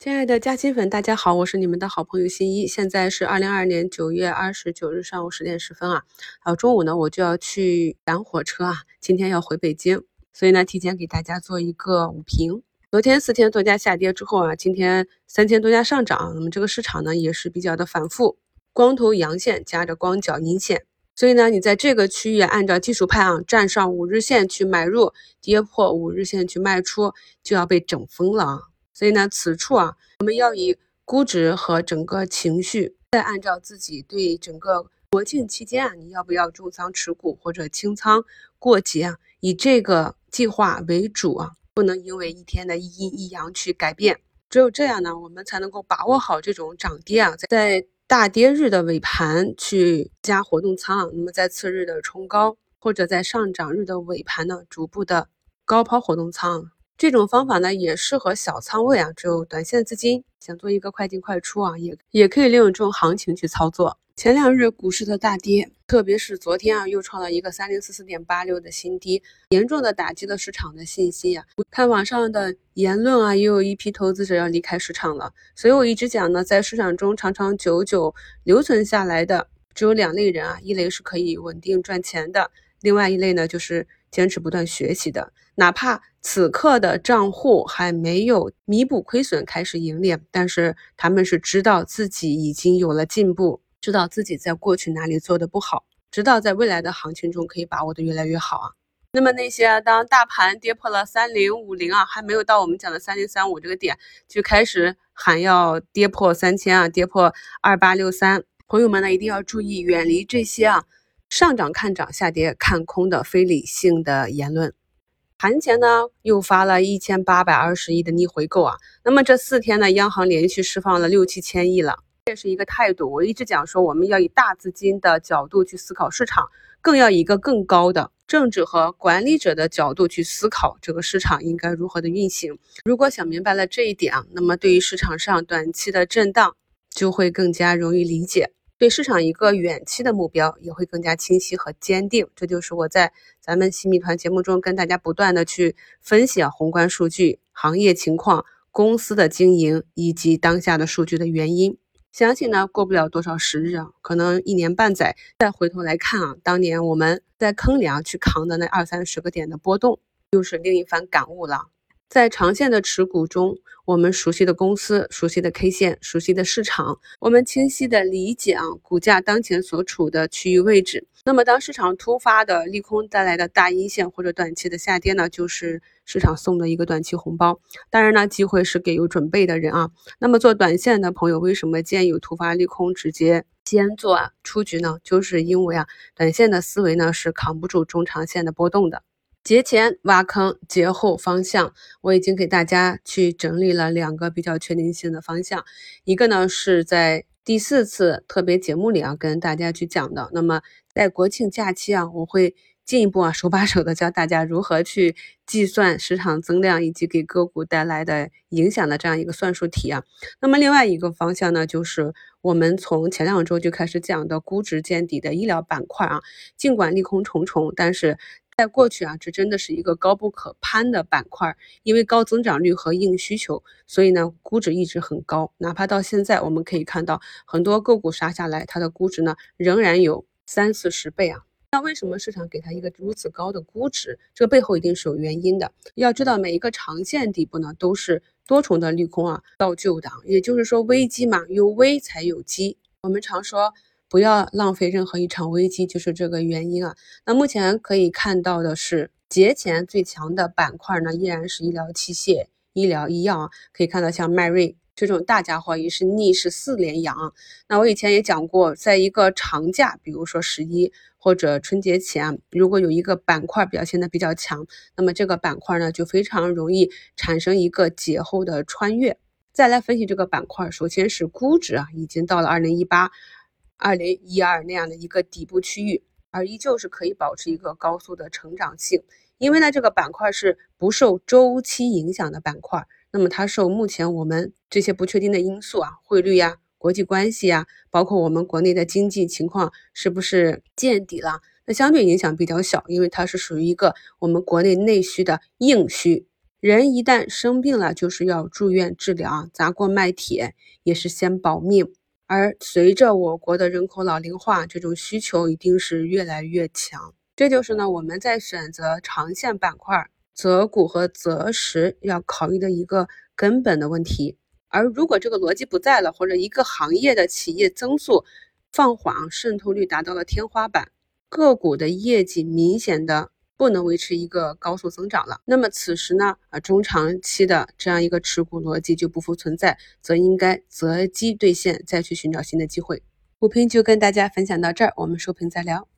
亲爱的嘉兴粉，大家好，我是你们的好朋友新一。现在是二零二二年九月二十九日上午十点十分啊，然后中午呢我就要去赶火车啊，今天要回北京，所以呢提前给大家做一个午评。昨天四天多家下跌之后啊，今天三千多家上涨，那么这个市场呢也是比较的反复，光头阳线夹着光脚阴线，所以呢你在这个区域按照技术派啊站上五日线去买入，跌破五日线去卖出，就要被整疯了啊。所以呢，此处啊，我们要以估值和整个情绪，再按照自己对整个国庆期间啊，你要不要重仓持股或者清仓过节啊，以这个计划为主啊，不能因为一天的一阴一阳去改变。只有这样呢，我们才能够把握好这种涨跌啊，在大跌日的尾盘去加活动仓，那么在次日的冲高，或者在上涨日的尾盘呢，逐步的高抛活动仓。这种方法呢，也适合小仓位啊，只有短线资金想做一个快进快出啊，也也可以利用这种行情去操作。前两日股市的大跌，特别是昨天啊，又创了一个三零四四点八六的新低，严重的打击了市场的信心啊。看网上的言论啊，也有一批投资者要离开市场了。所以我一直讲呢，在市场中长长久久留存下来的只有两类人啊，一类是可以稳定赚钱的，另外一类呢就是。坚持不断学习的，哪怕此刻的账户还没有弥补亏损开始盈利，但是他们是知道自己已经有了进步，知道自己在过去哪里做的不好，知道在未来的行情中可以把握的越来越好啊。那么那些当大盘跌破了三零五零啊，还没有到我们讲的三零三五这个点，就开始喊要跌破三千啊，跌破二八六三，朋友们呢一定要注意远离这些啊。上涨看涨，下跌看空的非理性的言论。盘前呢，又发了一千八百二十亿的逆回购啊。那么这四天呢，央行连续释放了六七千亿了，这是一个态度。我一直讲说，我们要以大资金的角度去思考市场，更要以一个更高的政治和管理者的角度去思考这个市场应该如何的运行。如果想明白了这一点啊，那么对于市场上短期的震荡就会更加容易理解。对市场一个远期的目标也会更加清晰和坚定，这就是我在咱们新米团节目中跟大家不断的去分析啊宏观数据、行业情况、公司的经营以及当下的数据的原因。相信呢，过不了多少时日啊，可能一年半载，再回头来看啊，当年我们在坑里啊去扛的那二三十个点的波动，又是另一番感悟了。在长线的持股中，我们熟悉的公司、熟悉的 K 线、熟悉的市场，我们清晰的理解啊股价当前所处的区域位置。那么，当市场突发的利空带来的大阴线或者短期的下跌呢，就是市场送的一个短期红包。当然呢，机会是给有准备的人啊。那么做短线的朋友，为什么建议有突发利空直接先做出局呢？就是因为啊，短线的思维呢是扛不住中长线的波动的。节前挖坑，节后方向，我已经给大家去整理了两个比较确定性的方向。一个呢是在第四次特别节目里啊跟大家去讲的。那么在国庆假期啊，我会进一步啊手把手的教大家如何去计算市场增量以及给个股带来的影响的这样一个算术题啊。那么另外一个方向呢，就是我们从前两周就开始讲的估值见底的医疗板块啊，尽管利空重重，但是。在过去啊，这真的是一个高不可攀的板块，因为高增长率和硬需求，所以呢，估值一直很高。哪怕到现在，我们可以看到很多个股杀下来，它的估值呢仍然有三四十倍啊。那为什么市场给它一个如此高的估值？这个背后一定是有原因的。要知道，每一个长线底部呢，都是多重的利空啊造就的，也就是说，危机嘛，有危才有机。我们常说。不要浪费任何一场危机，就是这个原因啊。那目前可以看到的是，节前最强的板块呢，依然是医疗器械、医疗医药啊。可以看到，像迈瑞这种大家伙也是逆势四连阳。那我以前也讲过，在一个长假，比如说十一或者春节前，如果有一个板块表现的比较强，那么这个板块呢，就非常容易产生一个节后的穿越。再来分析这个板块，首先是估值啊，已经到了二零一八。二零一二那样的一个底部区域，而依旧是可以保持一个高速的成长性，因为呢这个板块是不受周期影响的板块，那么它受目前我们这些不确定的因素啊，汇率呀、国际关系呀，包括我们国内的经济情况是不是见底了，那相对影响比较小，因为它是属于一个我们国内内需的硬需。人一旦生病了，就是要住院治疗，砸锅卖铁也是先保命。而随着我国的人口老龄化，这种需求一定是越来越强。这就是呢，我们在选择长线板块择股和择时要考虑的一个根本的问题。而如果这个逻辑不在了，或者一个行业的企业增速放缓，渗透率达到了天花板，个股的业绩明显的。不能维持一个高速增长了，那么此时呢，啊中长期的这样一个持股逻辑就不复存在，则应该择机兑现，再去寻找新的机会。股评就跟大家分享到这儿，我们收评再聊。